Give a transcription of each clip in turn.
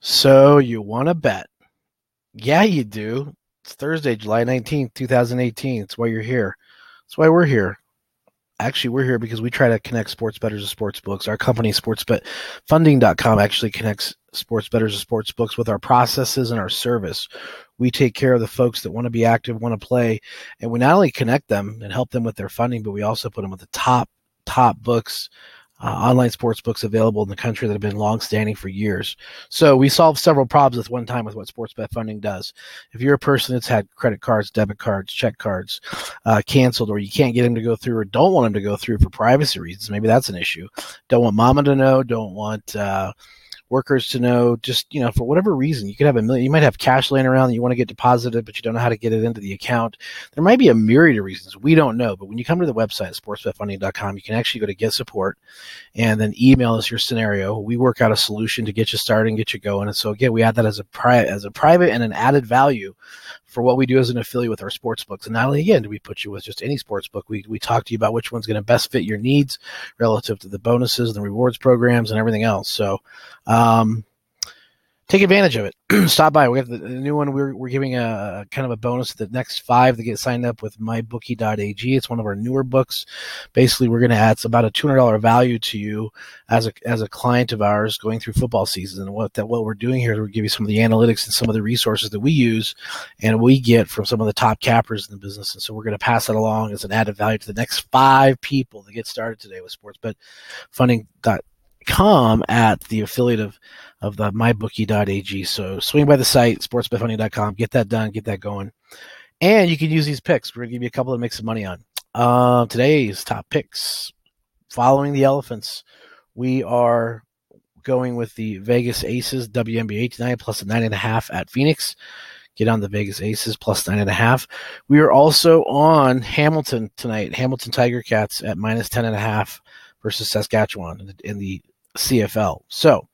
So you want to bet? Yeah, you do. It's Thursday, July 19th, 2018. It's why you're here. That's why we're here. Actually, we're here because we try to connect sports bettors to sports books. Our company, sportsbetfunding.com, actually connects sports bettors to sports books with our processes and our service. We take care of the folks that want to be active, want to play, and we not only connect them and help them with their funding, but we also put them with the top, top books uh, online sports books available in the country that have been long-standing for years. So we solved several problems at one time with what Sportsbet funding does. If you're a person that's had credit cards, debit cards, check cards uh, canceled, or you can't get them to go through, or don't want them to go through for privacy reasons, maybe that's an issue. Don't want mama to know. Don't want uh, workers to know just you know for whatever reason you could have a million you might have cash laying around that you want to get deposited but you don't know how to get it into the account there might be a myriad of reasons we don't know but when you come to the website sportsbetfunding.com you can actually go to get support and then email us your scenario we work out a solution to get you started and get you going and so again we add that as a as a private and an added value for what we do as an affiliate with our sports books. And not only again do we put you with just any sports book, we, we talk to you about which one's going to best fit your needs relative to the bonuses, the rewards programs, and everything else. So uh, um, take advantage of it. Stop by. We have the, the, new one. We're, we're giving a, kind of a bonus to the next five to get signed up with mybookie.ag. It's one of our newer books. Basically, we're going to add about a $200 value to you as a, as a client of ours going through football season. And what that, what we're doing here is we're give you some of the analytics and some of the resources that we use and we get from some of the top cappers in the business. And so we're going to pass that along as an added value to the next five people that get started today with sportsbet funding.com at the affiliate of of the mybookie.ag. So swing by the site, sportsbetfunding.com, get that done, get that going. And you can use these picks. We're to give you a couple to make some money on. Uh, today's top picks following the Elephants. We are going with the Vegas Aces WNBA tonight, plus a nine and a half at Phoenix. Get on the Vegas Aces plus nine and a half. We are also on Hamilton tonight. Hamilton Tiger Cats at minus ten and a half versus Saskatchewan in the, in the CFL. So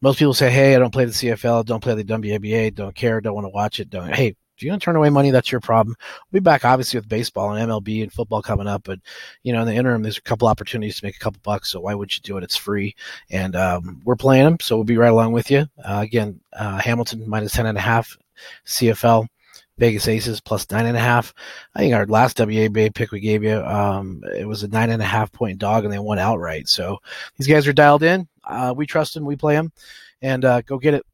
most people say, "Hey, I don't play the CFL, don't play the WNBA, don't care, don't want to watch it." Don't. Hey, if you're gonna turn away money, that's your problem. We'll be back obviously with baseball and MLB and football coming up, but you know in the interim, there's a couple opportunities to make a couple bucks. So why would you do it? It's free, and um, we're playing them, so we'll be right along with you. Uh, again, uh, Hamilton minus ten and a half, CFL. Vegas Aces plus nine and a half. I think our last WNBA pick we gave you, um, it was a nine and a half point dog, and they won outright. So these guys are dialed in. Uh, we trust them. We play them. And uh, go get it.